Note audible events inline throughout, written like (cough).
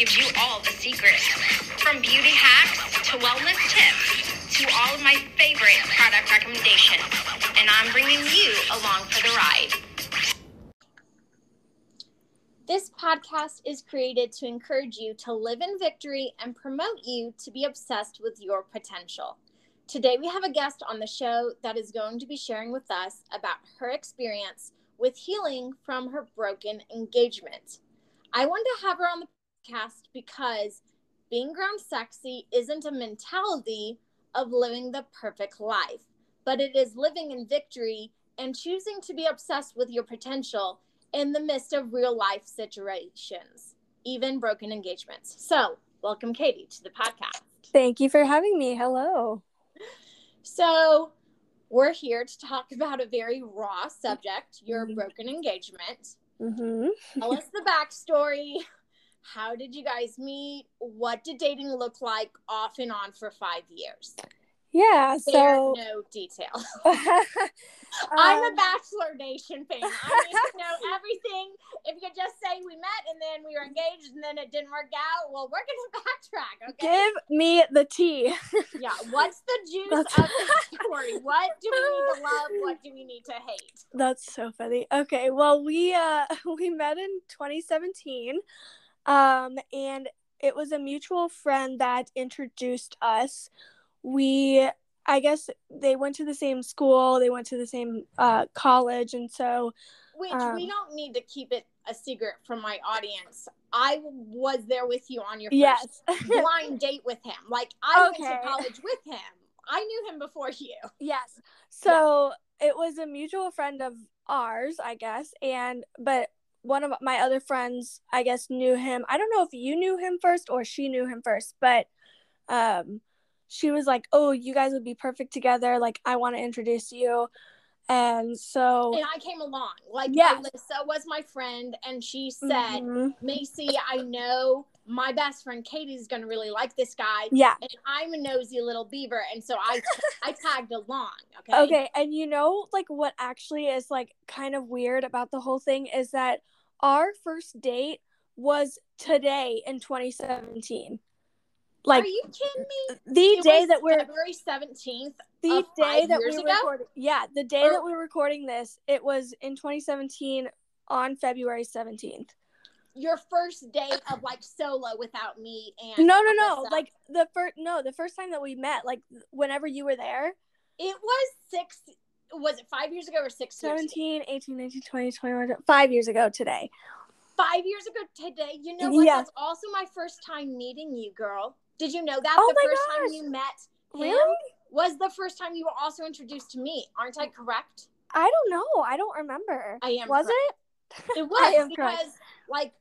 gives you all the secrets. From beauty hacks to wellness tips to all of my favorite product recommendations. And I'm bringing you along for the ride. This podcast is created to encourage you to live in victory and promote you to be obsessed with your potential. Today, we have a guest on the show that is going to be sharing with us about her experience with healing from her broken engagement. I wanted to have her on the podcast because being grown sexy isn't a mentality of living the perfect life, but it is living in victory and choosing to be obsessed with your potential in the midst of real life situations, even broken engagements. So, welcome, Katie, to the podcast. Thank you for having me. Hello. So, we're here to talk (laughs) about a very raw subject your mm-hmm. broken engagement. Mm-hmm. Tell us the backstory. (laughs) How did you guys meet? What did dating look like off and on for five years? Yeah, so no detail. (laughs) (laughs) I'm a um, Bachelor Nation fan. I need to (laughs) know everything. If you just say we met and then we were engaged and then it didn't work out, well, we're gonna backtrack. Okay. Give me the tea. yeah. What's the juice That's... of the story? What do we need to love? What do we need to hate? That's so funny. Okay. Well, we uh we met in 2017, um, and it was a mutual friend that introduced us we I guess they went to the same school, they went to the same uh, college, and so. Which um, we don't need to keep it a secret from my audience. I was there with you on your yes. (laughs) blind date with him. Like I okay. went to college with him. I knew him before you. Yes. So yeah. it was a mutual friend of ours, I guess, and but one of my other friends, I guess, knew him. I don't know if you knew him first or she knew him first, but um she was like, "Oh, you guys would be perfect together. Like, I want to introduce you." And so, and I came along. Like, yeah. Alyssa was my friend, and she said, mm-hmm. "Macy, I know my best friend Katie's gonna really like this guy. Yeah, and I'm a nosy little beaver, and so I (laughs) I tagged along. Okay. Okay, and you know, like what actually is like kind of weird about the whole thing is that our first date was today in 2017 like, are you kidding me? Uh, the it day that we're February seventeenth. The day that we were recording, yeah, the day or, that we're recording this, it was in 2017 on February 17th. Your first date of like solo without me and no, no, no, like the first no, the first time that we met, like whenever you were there. It was six. Was it five years ago or six? 17, 18, 19, 20, 21, five years ago today. Five years ago today. You know what? Yeah. That's also my first time meeting you, girl. Did you know that oh the first gosh. time you met him really? was the first time you were also introduced to me? Aren't I correct? I don't know. I don't remember. I am. Was correct. it? It (laughs) was because correct. like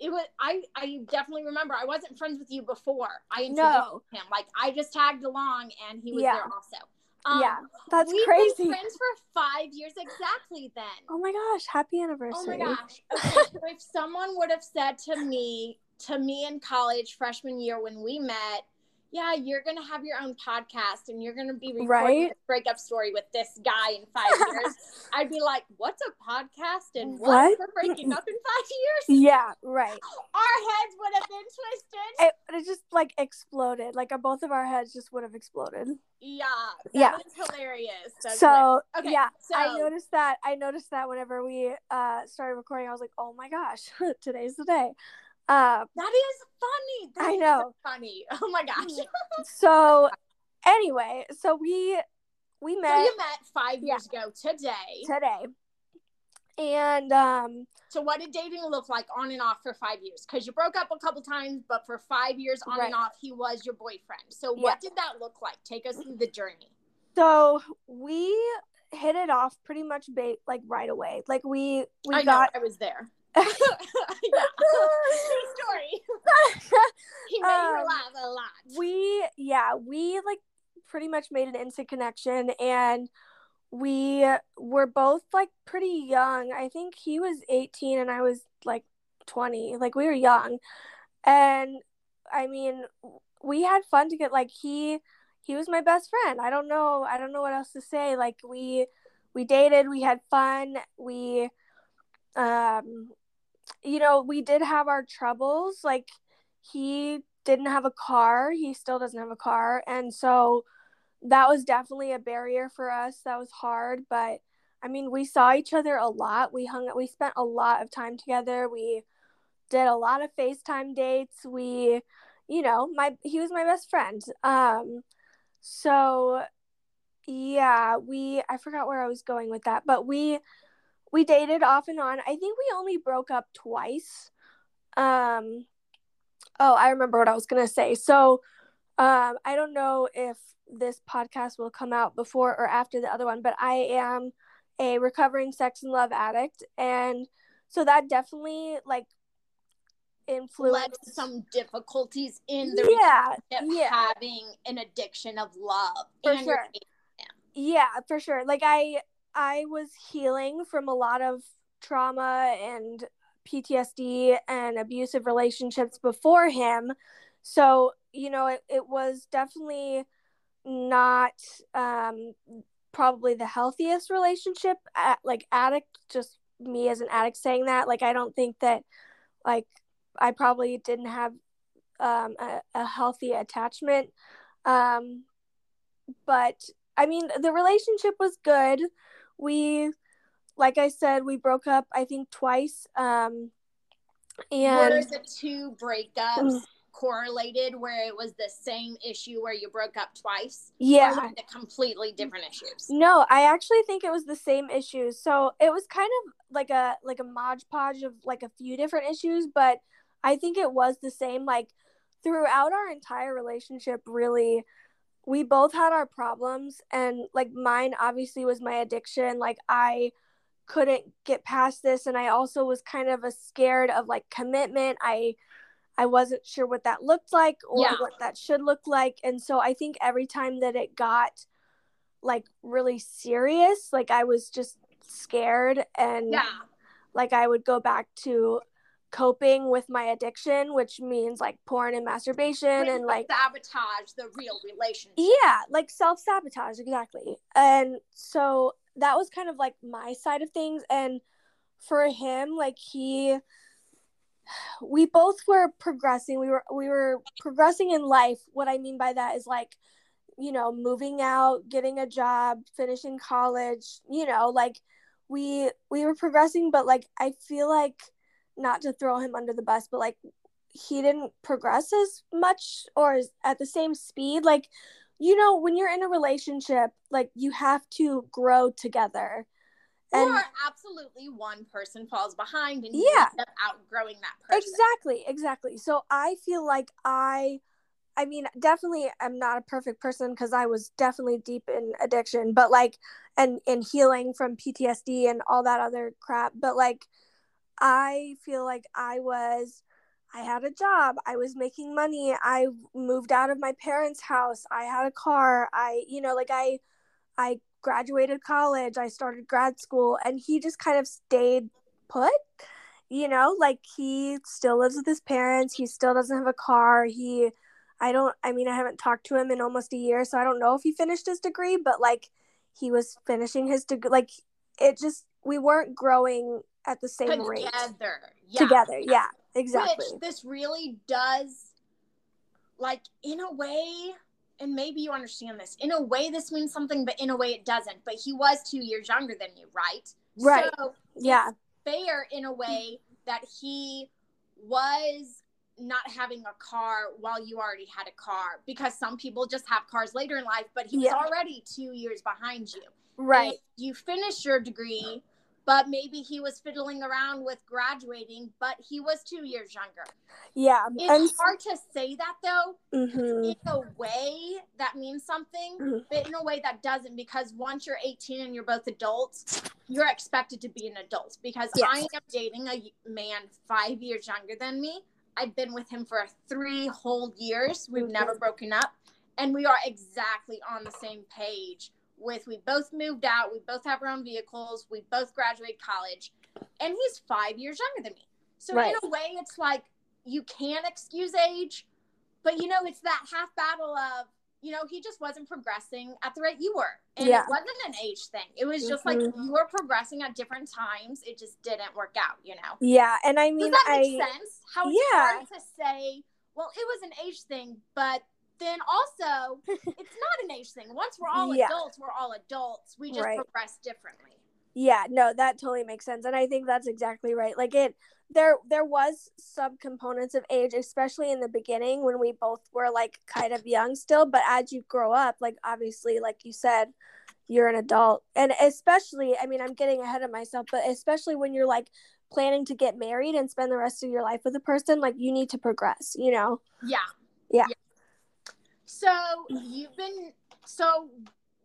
it was. I I definitely remember. I wasn't friends with you before. I introduced no. him. Like I just tagged along, and he was yeah. there also. Um, yeah, that's we've crazy. Been friends for five years exactly. Then. Oh my gosh! Happy anniversary. Oh my gosh! Okay, so if someone would have said to me to me in college freshman year when we met yeah, you're gonna have your own podcast and you're gonna be recording right? a breakup story with this guy in five (laughs) years. I'd be like, "What's a podcast and what? for breaking up in five years?" Yeah, right. Our heads would have been twisted. It, it just like exploded. Like both of our heads just would have exploded. Yeah, yeah, hilarious. That's so okay, yeah, so I noticed that. I noticed that whenever we uh started recording, I was like, "Oh my gosh, (laughs) today's the day." Uh, that is funny. That I know. funny. (laughs) Oh my gosh. (laughs) so anyway, so we we met. So you met five years yeah, ago today. Today. And um so what did dating look like on and off for five years? Because you broke up a couple times, but for five years on right. and off, he was your boyfriend. So what yeah. did that look like? Take us through the journey. So we hit it off pretty much ba- like right away. Like we we I got know, I was there. Yeah. (laughs) True story. (laughs) he made um, her laugh a lot. We yeah, we like pretty much made an instant connection and we were both like pretty young. I think he was 18 and I was like 20. Like we were young. And I mean, we had fun to get like he he was my best friend. I don't know. I don't know what else to say. Like we we dated, we had fun. We um you know, we did have our troubles. Like he didn't have a car. He still doesn't have a car. And so that was definitely a barrier for us. That was hard, but I mean, we saw each other a lot. We hung we spent a lot of time together. We did a lot of FaceTime dates. We, you know, my he was my best friend. Um so yeah, we I forgot where I was going with that, but we we dated off and on. I think we only broke up twice. Um oh, I remember what I was to say. So um I don't know if this podcast will come out before or after the other one, but I am a recovering sex and love addict and so that definitely like influenced led some difficulties in the yeah, yeah. having an addiction of love. For sure. yeah for sure like i i was healing from a lot of trauma and ptsd and abusive relationships before him. So you know it, it was definitely not um probably the healthiest relationship at, like addict just me as an addict saying that. Like i don't think that like i probably didn't have um a, a healthy attachment. Um but I mean, the relationship was good. We, like I said, we broke up. I think twice. Um, and Were the two breakups Mm. correlated where it was the same issue where you broke up twice? Yeah, it completely different issues? no, I actually think it was the same issues. So it was kind of like a like a modge podge of like a few different issues, but I think it was the same. Like throughout our entire relationship, really, we both had our problems, and like mine obviously was my addiction. Like I couldn't get past this and i also was kind of a scared of like commitment i i wasn't sure what that looked like or Yeah. what that should look like and so i think every time that it got like really serious like i was just scared and Yeah. like i would go back to coping with my addiction which means like porn and masturbation and like sabotage the real relationship. yeah, like self sabotage, exactly. And so that was kind of like my side of things. And for him, like he, we both were progressing. We were we were progressing in life. What I mean by that is like, you know, moving out, getting a job, finishing college. You know, like we we were progressing, but like I feel like not to throw him under the bus, but like he didn't progress as much or as, at the same speed. Like, you know, when you're in a relationship, like you have to grow together. And or absolutely one person falls behind and Yeah. you end up outgrowing that person. exactly, exactly. So I feel like I I mean, definitely I'm not a perfect person because I was definitely deep in addiction, but like and and healing from PTSD and all that other crap, but like I feel like I was I had a job, I was making money, I moved out of my parents' house, I had a car, I you know, like I I graduated college, I started grad school and he just kind of stayed put. You know, like he still lives with his parents, he still doesn't have a car, he I don't I mean I haven't talked to him in almost a year, so I don't know if he finished his degree, but like he was finishing his degree like it just we weren't growing at the same Together. rate Yeah. together. Yeah, exactly. Which this really does, like, in a way, and maybe you understand this. In a way, this means something, but in a way, it doesn't. But he was two years younger than you, right? Right. So yeah. fair in a way that he was not having a car while you already had a car because some people just have cars later in life but he was Yeah. already two years behind you Right. and you finished your degree but maybe he was fiddling around with graduating but he was two years younger Yeah. it's And hard to say that though mhm. in a way that means something Mhm. but in a way that doesn't because once you're 18 and you're both adults you're expected to be an adult because Yes. i am dating a man five years younger than me i've been with him for three whole years we've Mhm. never broken up and we are exactly on the same page with we both moved out we both have our own vehicles we both graduated college and he's five years younger than me so Right. in a way it's like you can excuse age but you know it's that half battle of you know, he just wasn't progressing at the rate you were. And Yeah. it wasn't an age thing. It was just like Mhm. you were progressing at different times. It just didn't work out, you know. Yeah, and I Does mean, that make sense? How it's Yeah. hard to say, well, it was an age thing, but then also it's not an age thing. Once we're all Yeah. adults, we're all adults. We just Right. progress differently. yeah, no, that totally makes sense, and I think that's exactly right. Like it, there, there was some components of age, especially in the beginning when we both were like kind of young still. But as you grow up, like obviously, like you said, you're an adult, and especially, I mean, I'm getting ahead of myself, but especially when you're like planning to get married and spend the rest of your life with a person, like you need to progress, you know? Yeah. Yeah. So you've been so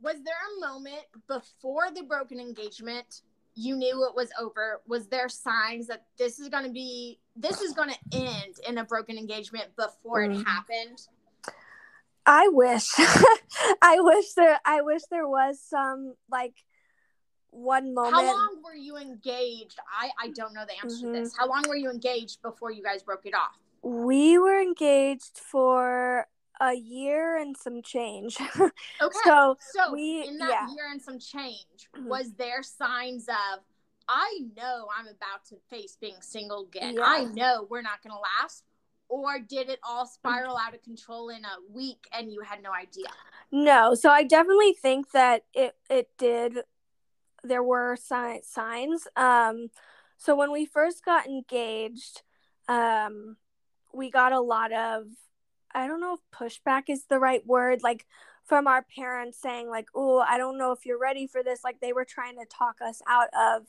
was there a moment before the broken engagement you knew it was over? Was there signs that this is gonna be this is gonna end in a broken engagement before Mm. it happened? I wish, (laughs) I wish there, I wish there was some like one moment. How long were you engaged? I, I don't know the answer Mhm. to this. How long were you engaged before you guys broke it off? We were engaged for a year and some change. (laughs) Okay. so So we- in that yeah. year and some change, Mhm. (clears throat) was there signs of I know I'm about to face being single again. Yeah. I know we're not gonna last. Or did it all spiral (clears throat) out of control in a week and you had no idea? no, so I definitely think that it it did. There were si- signs. Um, so when we first got engaged, um, we got a lot of I don't know if pushback is the right word, like from our parents saying like, "Oh, I don't know if you're ready for this." Like they were trying to talk us out of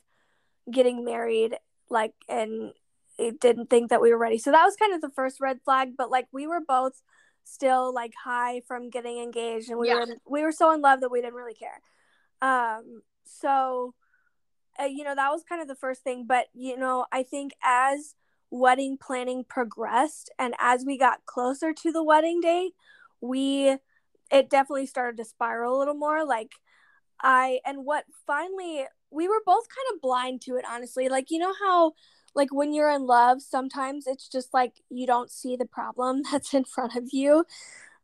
getting married, like, and it didn't think that we were ready. So that was kind of the first red flag. But like we were both still like high from getting engaged, and we Yeah. were we were so in love that we didn't really care. Um, so uh, you know that was kind of the first thing. But you know, I think as wedding planning progressed and as we got closer to the wedding date we it definitely started to spiral a little more like i and what finally we were both kind of blind to it honestly like you know how like when you're in love sometimes it's just like you don't see the problem (laughs) that's in front of you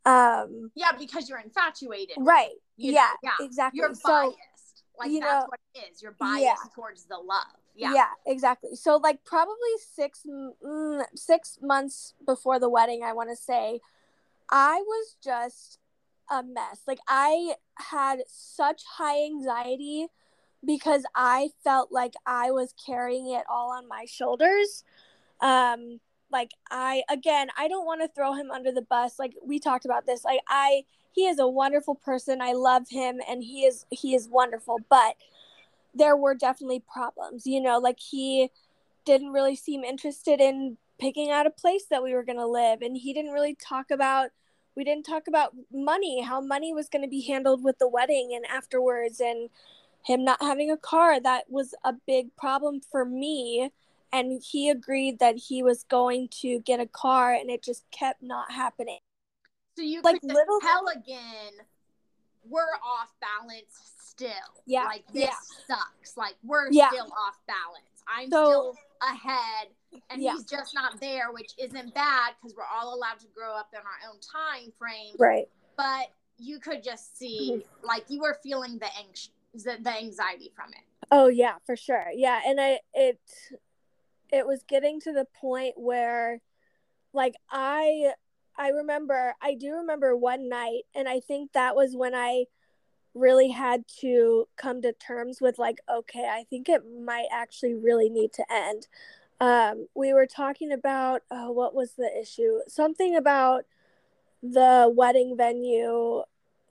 um Yeah, because you're infatuated. right You yeah, know, yeah. exactly You're so biased. Like you that's know- what it is. You're biased Yeah. towards the love. Yeah. Yeah. exactly. So like probably six mm, six months before the wedding, I want to say, I was just a mess. Like I had such high anxiety because I felt like I was carrying it all on my shoulders. Um, like I again, I don't want to throw him under the bus. Like we talked about this. Like I, he is a wonderful person. I love him, and he is he is wonderful, but there were definitely problems. You know, like he didn't really seem interested in picking out a place that we were going to live and he didn't really talk about we didn't talk about money, how money was going to be handled with the wedding and afterwards and him not having a car that was a big problem for me and he agreed that he was going to get a car and it just kept not happening. So you Like little- tell again, we're off balance still. Yeah, Like this yeah. sucks. Like we're Yeah. still off balance. I'm So- still ahead and Yeah. he's just not there, which isn't bad because we're all allowed to grow up in our own time frame. Right. But you could just see Mm-hmm. like you were feeling the anx- the, the anxiety from it. Oh yeah, for sure. Yeah, and I it it was getting to the point where like I I remember I do remember one night and I think that was when I really had to come to terms with like okay, I think it might actually really need to end. Um we were talking about oh what was the issue? Something about the wedding venue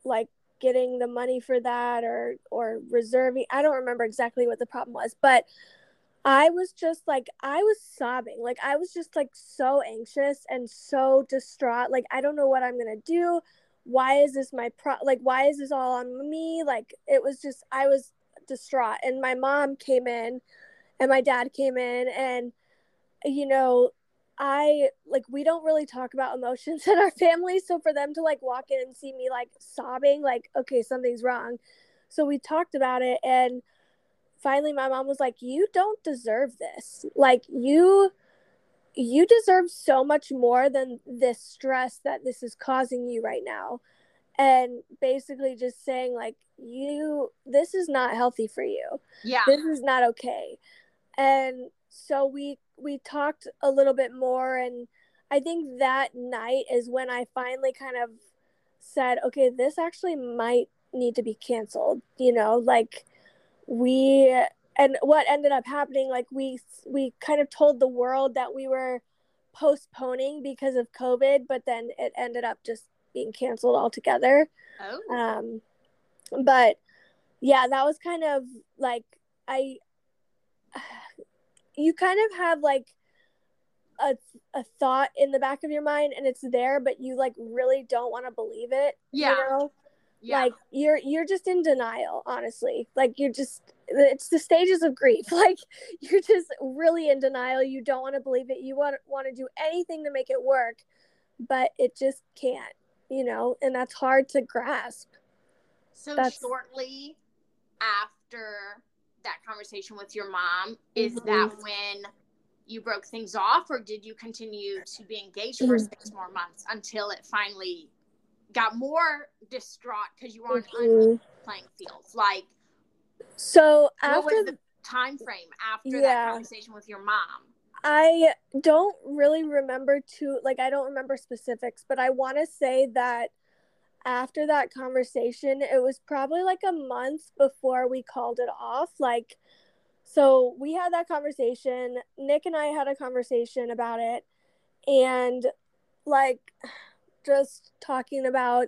like getting the money for that or or reserving I don't remember exactly what the problem was, but I was just like I was sobbing. Like I was just like so anxious and so distraught. Like I don't know what I'm to do. Why is this my pro like why is this all on me? Like it was just I was distraught. And my mom came in and my dad came in and you know I like we don't really talk about emotions (laughs) in our family. So for them to like walk in and see me like sobbing like okay something's wrong. So we talked about it and finally my mom was like you don't deserve this. Like you you deserve so much more than this stress that this is causing you right now. And basically just saying like you this is not healthy for you. Yeah. this is not okay. And so we we talked a little bit more and i think that night is when i finally kind of said okay this actually might need to be canceled you know like we and what ended up happening like we we kind of told the world that we were postponing because of covid but then it ended up just being canceled altogether Oh. um but yeah that was kind of like i (sighs) you kind of have like a, a thought in the back of your mind and it's there but you like really don't want to believe it Yeah. you know yeah. like you're you're just in denial honestly like you're just it's the stages of grief (laughs) like you're just really in denial you don't want to believe it you want want to do anything to make it work but it just can't you know and that's hard to grasp so that's- shortly after that conversation with your mom, is Mhm. that when you broke things off, or did you continue to be engaged for Mhm. six more months until it finally got more distraught because you were on Mhm. uneven playing fields? Like, so after the time frame after that conversation with your mom? I don't really remember too like I don't remember specifics, but I want to say that after that conversation, it was probably like a month before we called it off. Like so we had that conversation, Nick and I had a conversation about it and like just talking about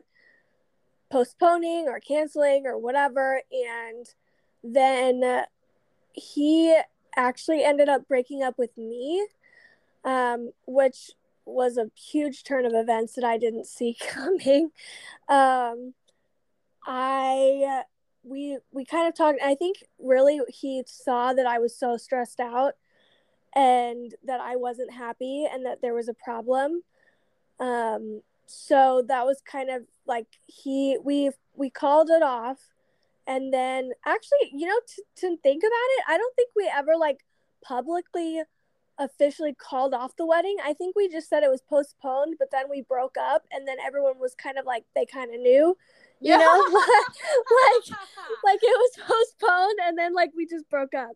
postponing or canceling or whatever and then he actually ended up breaking up with me, um, which was a huge turn of events that I didn't (laughs) see coming. Um, I we we kind of talked. I think really he saw that I was so stressed out and that I wasn't happy and that there was a problem. Um, so that was kind of like he we we called it off. And then actually you know to, to think about it i don't think we ever like publicly officially called off the wedding. I think we just said it was postponed but then we broke up and then everyone was kind of like they kind of knew you know? (laughs) Like (laughs) like it was (laughs) postponed and then like we just broke up.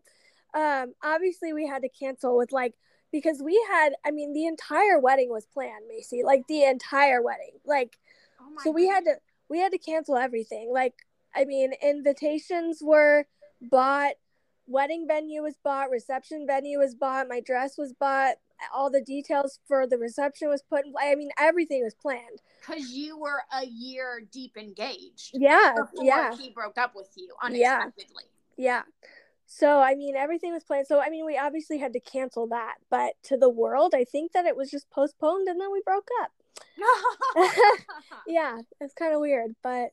Um obviously we had to cancel with like because we had i mean the entire wedding was planned macy like the entire wedding like Oh so we had to we had to cancel everything like i mean invitations were bought wedding venue was bought reception venue was bought my dress was bought all the details for the reception was put in place. i mean everything was planned because you were a year deep engaged yeah before yeah he broke up with you Yeah. unexpectedly. yeah so i mean everything was planned so i mean we obviously had to cancel that but to the world i think that it was just postponed and then we broke up (laughs) (laughs) yeah it's kind of weird but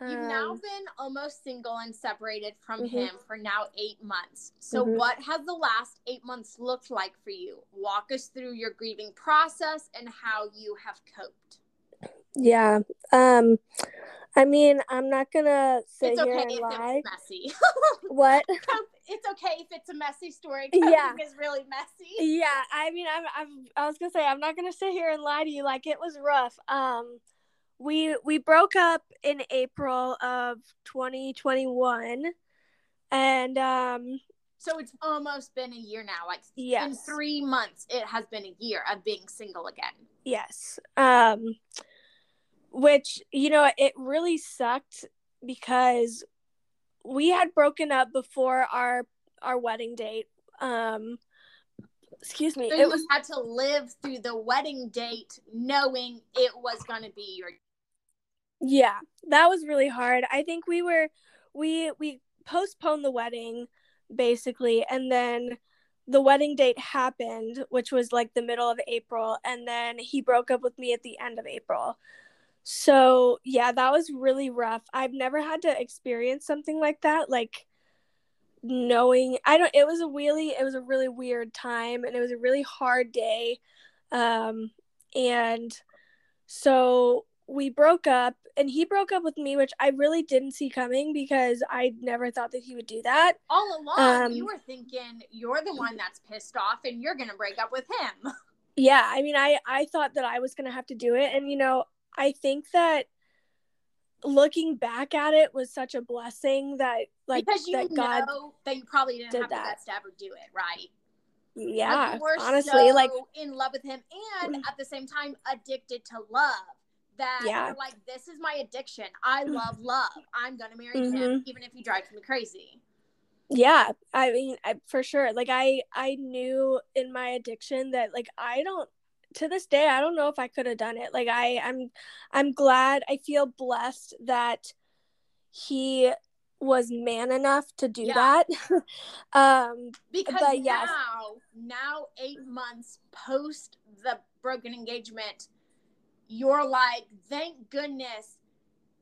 You've now um, been almost single and separated from Mhm. him for now eight months. So, Mhm. what has the last eight months looked like for you? Walk us through your grieving process and how you have coped. Yeah. Um I mean, I'm not gonna sit it's here and if lie. it's messy. (laughs) What? (laughs) It's okay if it's a messy story. Yeah. Is really messy. Yeah, I mean, I'm, I'm I was gonna say I'm not gonna sit here and lie to you. Like it was rough. Um, we we broke up in April of 2021, and um, So, it's almost been a year now. Like, in three months, it has been a year of being single again. yes. Um, which you know it really sucked because we had broken up before our our wedding date. Um, excuse me. So It you was had to live through the wedding date knowing it was going to be your Yeah, that was really hard. I think we were we we postponed the wedding basically and then the wedding date happened, which was like the middle of April, and then he broke up with me at the end of April. So, yeah, that was really rough. I've never had to experience something like that, like knowing I don't it was a really it was a really weird time and it was a really hard day. Um and so we broke up and he broke up with me which i really didn't see coming because i never thought that he would do that all along. Um, you were thinking you're the one that's pissed off and you're going to break up with him. (laughs) yeah i mean i i thought that i was gonna have to do it and you know i think that looking back at it was such a blessing that like because you that know God that you probably didn't did have the that. guts to ever do it, right? yeah honestly so like in love with him and at the same time addicted to love. That Yeah. you're like, this is my addiction. I love love. I'm gonna marry him, Mhm. even if he drives me crazy. yeah i mean I, for sure like i i knew in my addiction that like i don't to this day i don't know if i could have done it like i i'm i'm glad i feel blessed that he was man enough to do Yeah. that (laughs) um Because But yes. now, now eight months post the broken engagement, you're like, thank goodness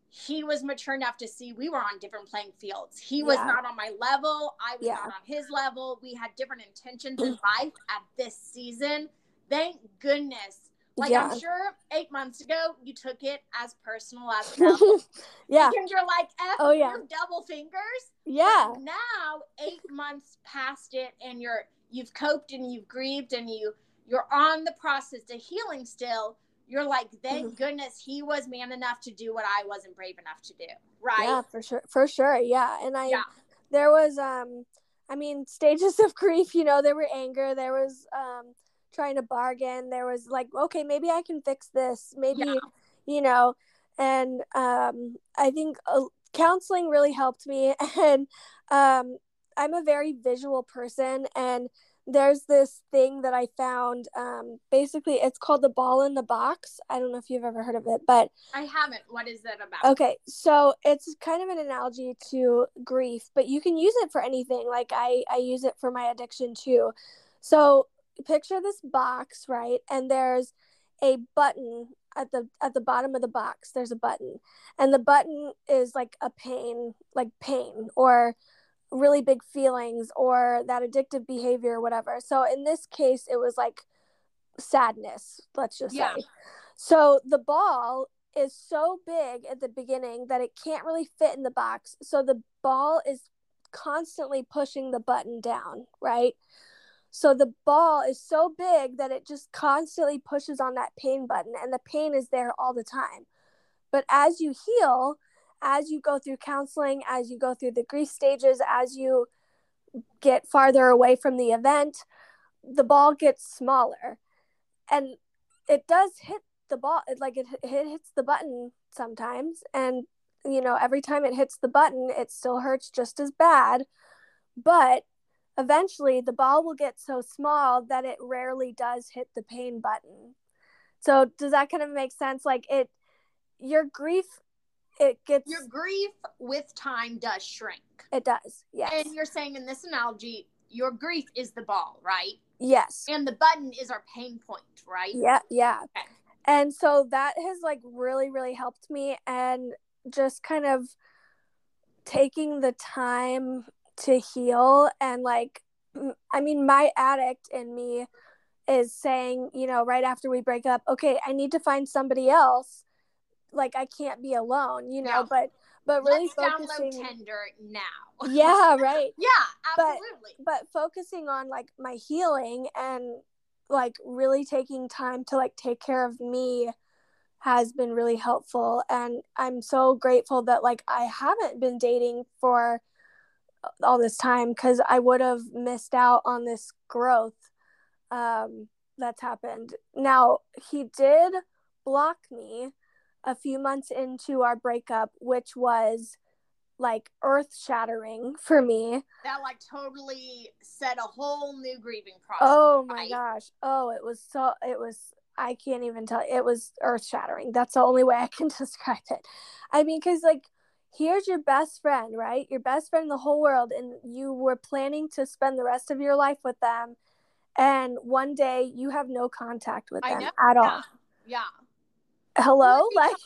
he was mature enough to see we were on different playing fields. He was Yeah. not on my level. I was Yeah. not on his level. We had different intentions in (clears throat) life at this season. Thank goodness. Like yeah I'm sure eight months ago you took it as personal as (laughs) hell. yeah and you're like, F Oh, yeah. you, double fingers. yeah Now, eight months past it, and you're you've coped and you've grieved and you you're on the process to healing still. You're like, thank Mhm. goodness he was man enough to do what I wasn't brave enough to do. Right? Yeah, for sure. For sure. Yeah. And I Yeah. there was um I mean stages (laughs) of grief, you know, there were anger, there was um trying to bargain, there was like, okay, maybe I can fix this. Maybe Yeah. you know, and um I think uh, counseling really helped me (laughs) and um I'm a very visual person and there's this thing that I found um basically it's called the ball in the box. I don't know if you've ever heard of it, but I haven't. What is that about? Okay, so it's kind of an analogy to grief, but you can use it for anything. Like I I use it for my addiction too. So picture this box, right? And there's a button at the at the bottom of the box. There's a button. And the button is like a pain, like pain or really big feelings or that addictive behavior or whatever. So in this case it was like sadness, let's just Yeah. say. So the ball is so big at the beginning that it can't really fit in the box. So the ball is constantly pushing the button down, right? So the ball is so big that it just constantly pushes on that pain button and the pain is there all the time. But as you heal, as you go through counseling, as you go through the grief stages, as you get farther away from the event, the ball gets smaller. And it does hit the ball like it, it hits the button sometimes and you know every time it hits the button it still hurts just as bad but eventually the ball will get so small that it rarely does hit the pain button so does that kind of make sense like it your grief it gets Your grief with time does shrink. it does yes And you're saying in this analogy, your grief is the ball, right? yes And the button is our pain point, right? Yeah, yeah. Okay. And so that has like really, really helped me and just kind of taking the time to heal and like i mean my addict in me is saying, you know, right after we break up, okay, I need to find somebody else. Like I can't be alone, you know, Yeah. but but really Let's focusing download Tinder now. Yeah, right (laughs) yeah, But- absolutely. but focusing on like my healing and like really taking time to like take care of me has been really helpful and i'm so grateful that like i haven't been dating for all this time because i would have missed out on this growth um that's happened now he did block me a few months into our breakup which was like earth shattering for me that like totally set a whole new grieving process. Oh my right? gosh. Oh, it was so it was I can't even tell it was earth shattering. That's the only way I can (laughs) describe it. I mean cuz like here's your best friend, right? Your best friend in the whole world and you were planning to spend the rest of your life with them and one day you have no contact with them at Yeah. all. Yeah. Hello? Well, Like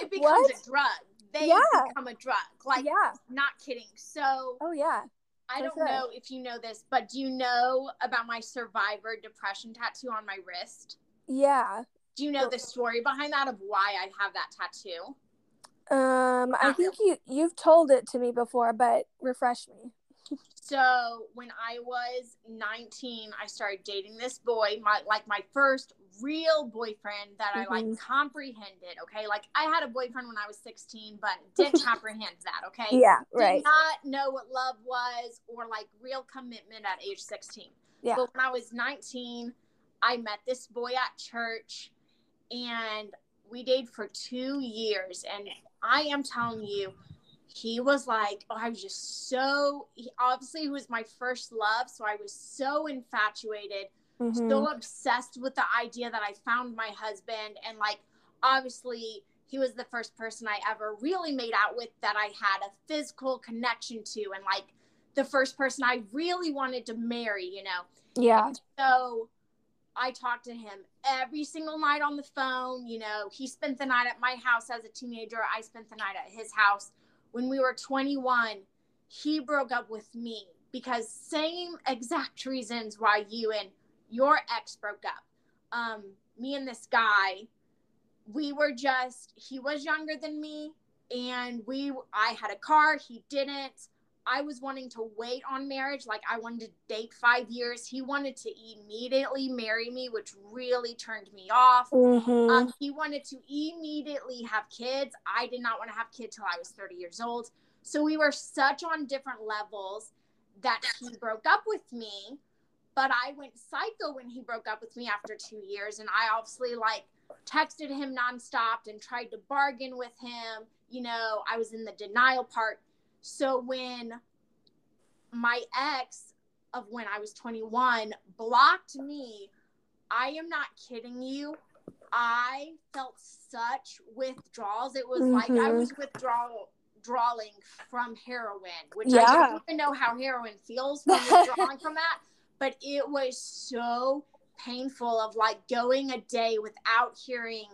It (laughs) becomes What? a drug. They Yeah. become a drug. Like yeah. not kidding. So Oh yeah. I don't know if you know this, but do you know about my survivor depression tattoo on my wrist? Yeah. Do you know the story behind that of why I have that tattoo? Um I think you you've told it to me before, but refresh me. So when I was 19, I started dating this boy, my like my first real boyfriend that I like Mhm. comprehended. Okay. Like I had a boyfriend when I was 16, but (laughs) didn't comprehend that. Okay. Yeah, Did right. not know what love was or like real commitment at age 16. Yeah. But when I was 19, I met this boy at church and we dated for two years. And I am telling you, he was like, oh, I was just so, he, obviously, he was my first love. So I was so infatuated Mhm. so obsessed with the idea that I found my husband and like obviously he was the first person I ever really made out with that I had a physical connection to and like the first person I really wanted to marry, you know. yeah. So I talked to him every single night on the phone. You know, he spent the night at my house as a teenager. I spent the night at his house. When we were 21, he broke up with me because same exact reasons why you and your ex broke up. Um, me and this guy, we were just he was younger than me and we I had a car, he didn't. I was wanting to wait on marriage. Like I wanted to date five years. He wanted to immediately marry me, which really turned me off. Mhm. Um, he wanted to immediately have kids. I did not want to have kids till I was 30 years old. So we were such on different levels that he broke up with me. But I went psycho when he broke up with me after two years. And I obviously like texted him nonstop and tried to bargain with him. You know, I was in the denial part. So when my ex of when I was 21 blocked me, I am not kidding you. I felt such withdrawals. It was like I Mhm. was withdrawal drawing from heroin, which I don't even know how heroin feels from (laughs) withdrawing from that. But it was so painful of like going a day without hearing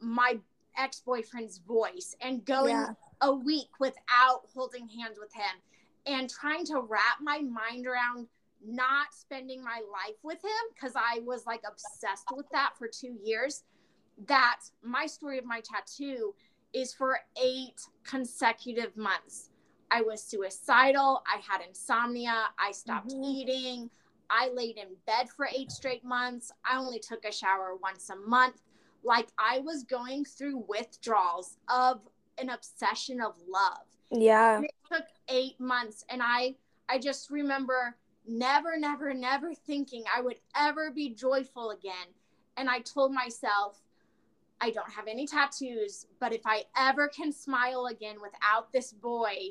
my ex-boyfriend's voice and going Yeah. A week without holding hands with him and trying to wrap my mind around not spending my life with him because I was like obsessed with that for two years. That my story of my tattoo is for eight consecutive months. I was suicidal. I had insomnia. I stopped Mhm. eating. I laid in bed for eight straight months. I only took a shower once a month. Like I was going through withdrawals of an obsession of love. Yeah. And it took eight months. And I I just remember never, never, never thinking I would ever be joyful again. And I told myself, I don't have any tattoos, but if I ever can smile again without this boy,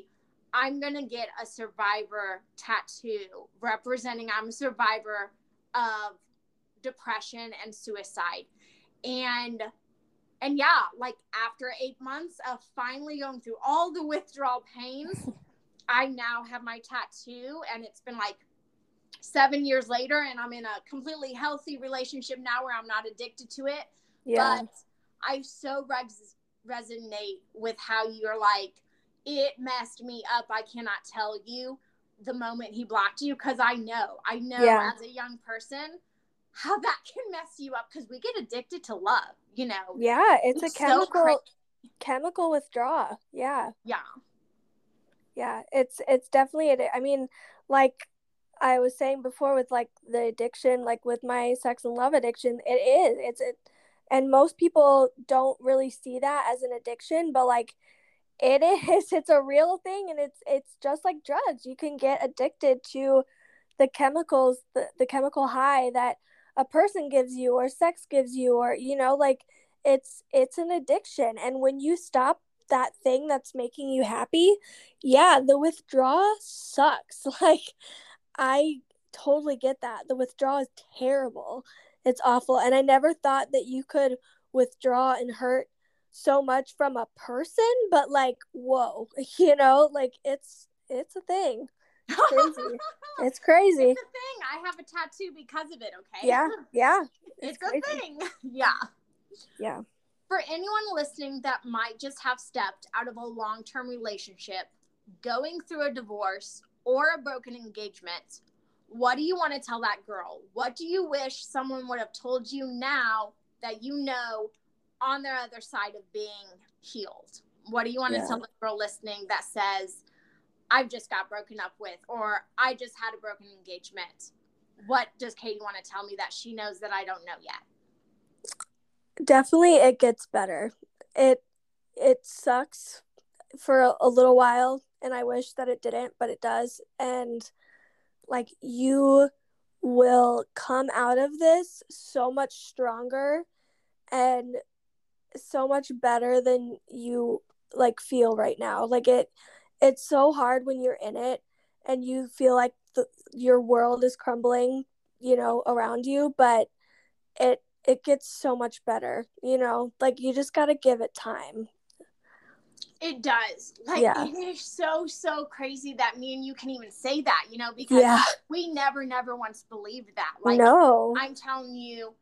I'm gonna get a survivor tattoo representing I'm a survivor of depression and suicide. And and yeah, like after eight months of finally going through all the withdrawal pains, (laughs) I now have my tattoo, and it's been like seven years later, and I'm in a completely healthy relationship now where I'm not addicted to it. Yeah. But I so res- resonate with how you're like, it messed me up. I cannot tell you the moment he blocked you because I know, I know Yeah. as a young person how (laughs) that can mess you up because we get addicted to love, you know? yeah, it's, It's a so chemical cra- chemical withdrawal. Yeah. Yeah. yeah it's it's definitely I mean like i was saying before with like the addiction like with my sex and love addiction it is it's it and most people don't really see that as an addiction but like it (laughs) is it's a real thing and it's it's just like drugs you can get addicted to the chemicals the, the chemical high that a person gives you or sex gives you or you know like it's it's an addiction. And when you stop that thing that's making you happy yeah the withdrawal sucks. (laughs) Like i totally get that. The withdrawal is terrible. It's awful. And i never thought that you could withdraw and hurt so much from a person but like whoa (laughs) you know like it's it's a thing crazy. (laughs) it's crazy It's a thing. I have a tattoo because of it, okay? yeah yeah (laughs) It's, crazy. a thing. (laughs) Yeah. yeah For anyone listening that might just have stepped out of a long term relationship, going through a divorce, or a broken engagement, what do you want to tell that girl? What do you wish someone would have told you now that you know on their other side of being healed? What do you want Yeah. to tell the girl listening that says, I've just got broken up with, or I just had a broken engagement? What does Katie want to tell me that she knows that I don't know yet? definitely it gets better. It it sucks for a, a little while and I wish that it didn't, but it does. And like you will come out of this so much stronger and so much better than you like feel right now. Like it it's so hard when you're in it and you feel like the, your world is crumbling, you know, around you, but it it gets so much better, you know? Like you just got to give it time. It does. Like yeah. it is so so crazy that me and you can even say that, you know, because yeah. we never never once believed that. Like no. I'm telling you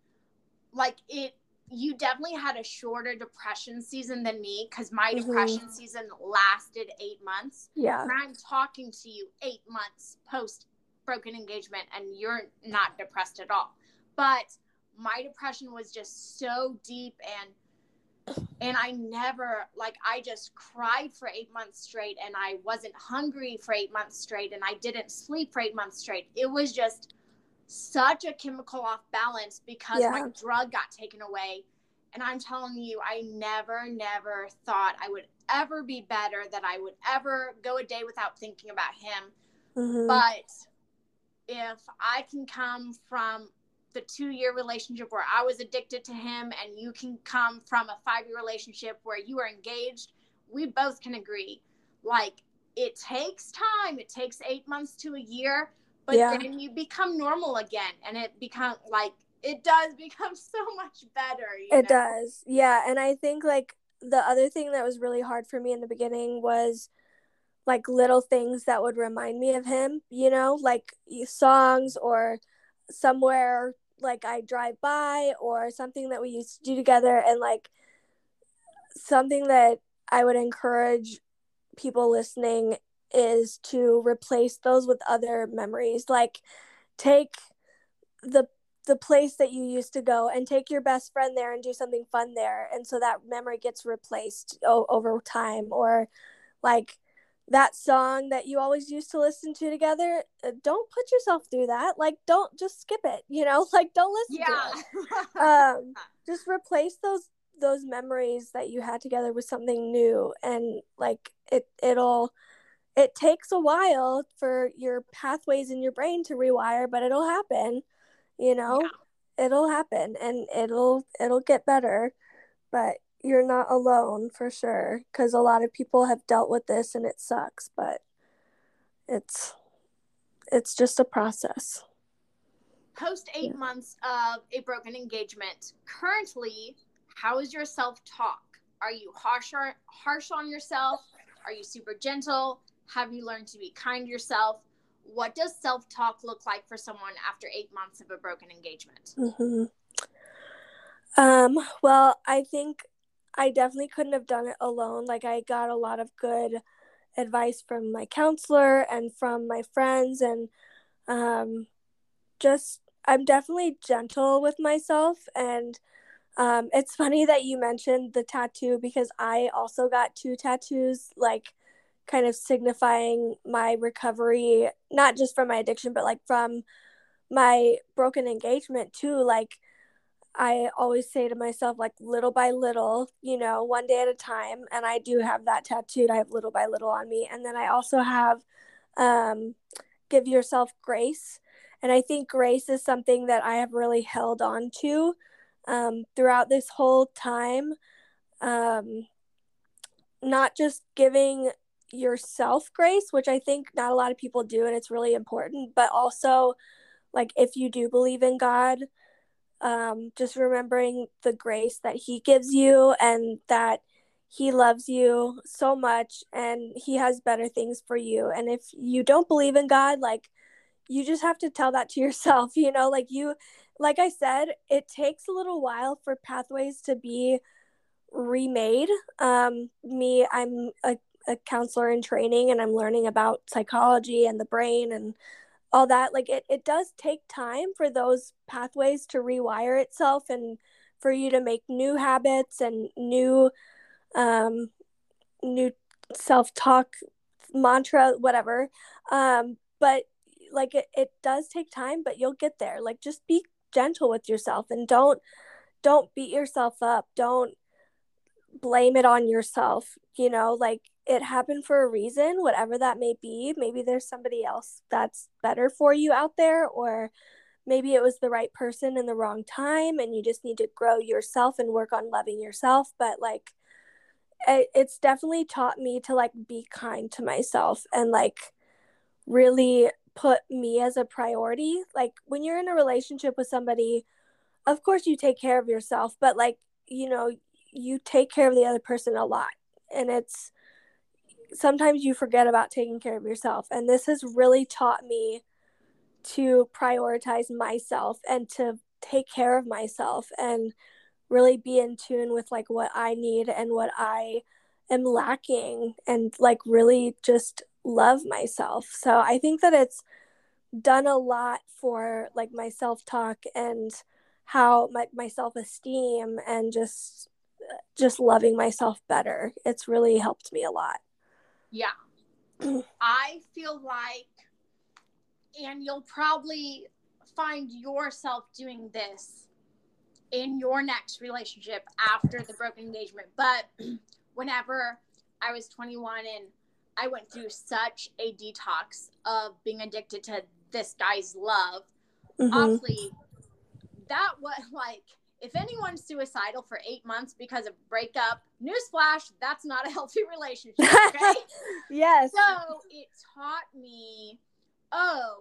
like it you definitely had a shorter depression season than me because my mm-hmm. depression season lasted eight months. Yeah. And I'm talking to you eight months post broken engagement and you're not depressed at all. But my depression was just so deep and and I never like I just cried for 8 months straight and I wasn't hungry for 8 months straight and I didn't sleep for 8 months straight. It was just such a chemical off balance because yeah. my drug got taken away. And I'm telling you, I never, never thought I would ever be better, that I would ever go a day without thinking about him. Mm-hmm. But if I can come from the two year relationship where I was addicted to him, and you can come from a five year relationship where you are engaged, we both can agree. Like, it takes time, it takes eight months to a year but yeah. then you become normal again and it becomes like it does (laughs) become so much better it know? does yeah and i think like the other thing that was really hard for me in the beginning was like little things that would remind me of him you know like songs or somewhere like i drive by or something that we used to do together and like something that i would encourage people listening is to replace those with other memories. Like take the the place that you used to go and take your best friend there and do something fun there. And so that memory gets replaced o- over time. Or like that song that you always used to listen to together uh, don't put yourself through that. Like don't just skip it you know? (laughs) Like don't listen yeah. to it. (laughs) Um just replace those those memories that you had together with something new. And like it it'll it takes a while for your pathways in your brain to rewire but it'll happen you know? Yeah. it'll happen and it'll it'll get better but you're not alone for sure because a lot of people have dealt with this and it sucks but it's it's just a process. Post eight yeah. months of a broken engagement currently how is your self-talk? Are you harsh harsh on yourself? Are you super gentle have you learned to be kind to yourself? What does self talk look like for someone after eight months of a broken engagement? Mm-hmm. Um, well, I think I definitely couldn't have done it alone. Like, I got a lot of good advice from my counselor and from my friends, and um, just I'm definitely gentle with myself. And um, it's funny that you mentioned the tattoo because I also got two tattoos like kind of signifying my recovery, not just from my addiction, but like from my broken engagement too. Like, I always say to myself, like, little by little, you know, one day at a time. And I do have that tattooed. I have little by little on me. And then I also have um, give yourself grace. And I think grace is something that I have really held on to um, throughout this whole time. Um, not just giving yourself grace, which I think not a lot of people do, and it's really important. But also, like, if you do believe in God, um, just remembering the grace that He gives you and that He loves you so much and He has better things for you. And if you don't believe in God, like, you just have to tell that to (laughs) yourself, you know, like, you, like I said, it takes a little while for pathways to be remade. Um, me, I'm a a counselor in training and I'm learning about psychology and the brain and all that like it, it does take time for those pathways to rewire itself and for you to make new habits and new um new self-talk mantra whatever um but like it, it does take time but you'll get there like just be gentle with yourself and don't don't beat yourself up. Don't blame it on yourself. You know, like it happened for a reason, whatever that may be. Maybe there's somebody else that's better for you out there, or maybe it was the right person in the wrong time and you just need to grow yourself and work on loving yourself. But like, it, it's definitely taught me to like be kind to myself and like really put me as a priority. Like, when you're in a relationship with somebody, of course you take care of yourself, but like, you know, you take care of the other person a lot. And it's sometimes you forget about taking care of yourself. And this has really taught me to prioritize myself and to take care of myself and really be in tune with like what I need and what I am lacking and like really just love myself. So I think that it's done a lot for like my self-talk and how my, my self-esteem and just just loving myself better. It's really helped me a lot. Yeah. (clears throat) I feel like and you'll probably find yourself doing this in your next relationship after the broken engagement. But (clears throat) whenever I was 21 and I went through such a detox of being addicted to this guy's love, mm-hmm. obviously, that was like, if anyone's suicidal for eight months because of breakup, newsflash, that's not a (laughs) healthy relationship. Okay. (laughs) yes. So it taught me oh,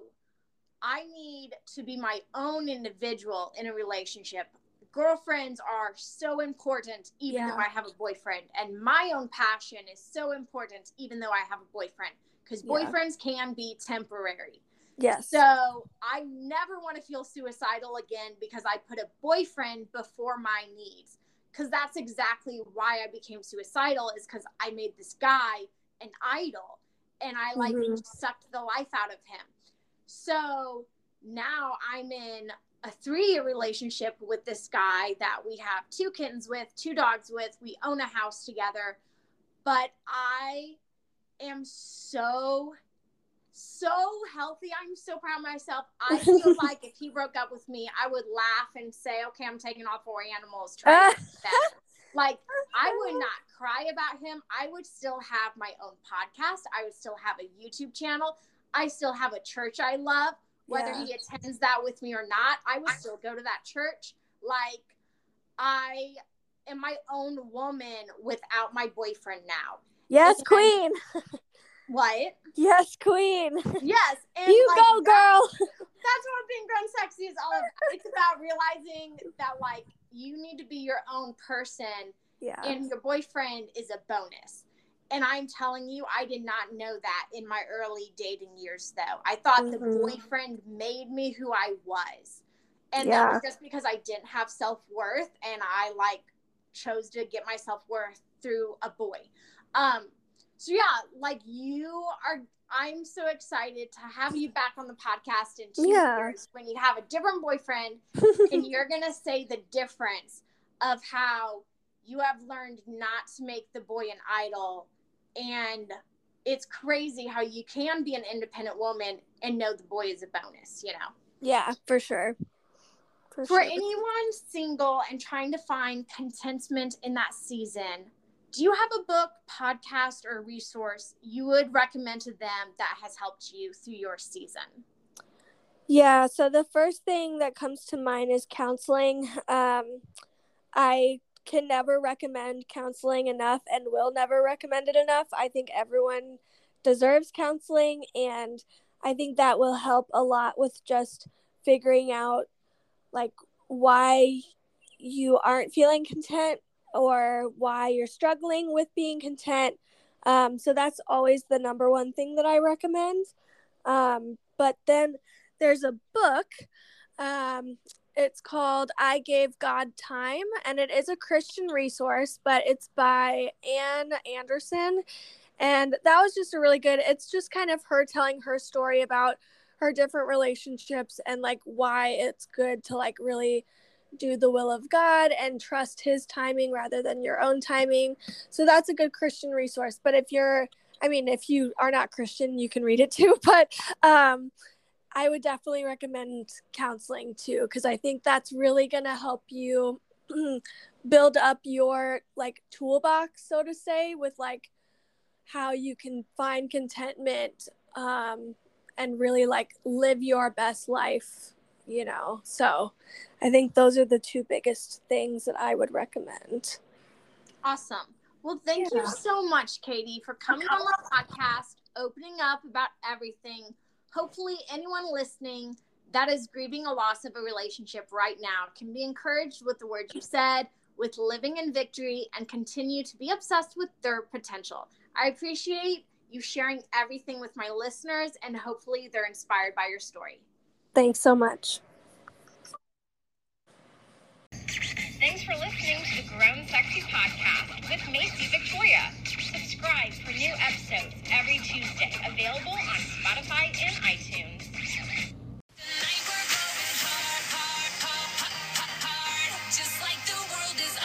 I need to be my own individual in a relationship. Girlfriends are so important, even yeah. though I have a boyfriend. And my own passion is so important, even though I have a boyfriend. Because boyfriends yeah. can be temporary. Yes. So I never want to feel suicidal again because I put a boyfriend before my needs. Because that's exactly why I became suicidal, is because I made this guy an idol and I like mm-hmm. sucked the life out of him. So now I'm in a three year relationship with this guy that we have two kittens with, two dogs with. We own a house together. But I am so, so healthy. I'm so proud of myself. I feel (laughs) like if he broke up with me, I would laugh and say, okay, I'm taking all four animals. Try (laughs) like I would not cry about him. I would still have my own podcast. I would still have a YouTube channel. I still have a church I love. Whether yeah. he attends that with me or not, I would still go to that church. Like I am my own woman without my boyfriend now. Yes, and queen. (laughs) what? Yes, queen. Yes. you like, go, girl. that's what being grown sexy is all about. It's about realizing that like you need to be your own person. Yeah. And your boyfriend is a bonus. And I'm telling you, I did not know that in my early dating years, though. I thought mm-hmm. the boyfriend made me who I was. And yeah. that was just because I didn't have self worth and I like chose to get my self worth through a boy. Um, so yeah, like you are I'm so excited to have you back on the podcast in two yeah. years when you have a different boyfriend (laughs) and you're gonna say the difference of how you have learned not to make the boy an idol and it's crazy how you can be an independent woman and know the boy is a bonus you know yeah for sure for, for sure. anyone single and trying to find contentment in that season do you have a book podcast or resource you would recommend to them that has helped you through your season yeah so the first thing that comes to mind is counseling um, i can never recommend counseling enough and will never recommend it enough. I think everyone deserves counseling, and I think that will help a lot with just figuring out like why you aren't feeling content or why you're struggling with being content. Um, so that's always the number one thing that I recommend. Um, but then there's a book. Um, it's called I Gave God Time, and it is a Christian resource, but it's by Ann Anderson. And that was just a really good, it's just kind of her telling her story about her different relationships and like why it's good to like really do the will of God and trust his timing rather than your own timing. So that's a good Christian resource. But if you're, I mean, if you are not Christian, you can read it too. (laughs) But um, I would definitely recommend counseling too, because I think that's really going to help you (clears throat) build up your like toolbox so to say with like how you can find contentment um, and really like live your best life you know? So i think those are the two biggest things that i would recommend. Awesome. Well thank yeah. you so much katie for coming on the podcast opening up about everything. Hopefully anyone listening that is grieving a loss of a relationship right now can be encouraged with the words you said with living in victory and continue to be obsessed with their potential. I appreciate you sharing everything with my listeners, and hopefully they're inspired by your story. Thanks so much. Thanks for listening to the Grown Sexy Podcast with Macy Victoria. Subscribe for new episodes every Tuesday, available on Spotify and iTunes. Tonight we're going hard, hard, hard, hard, hard, just like the world is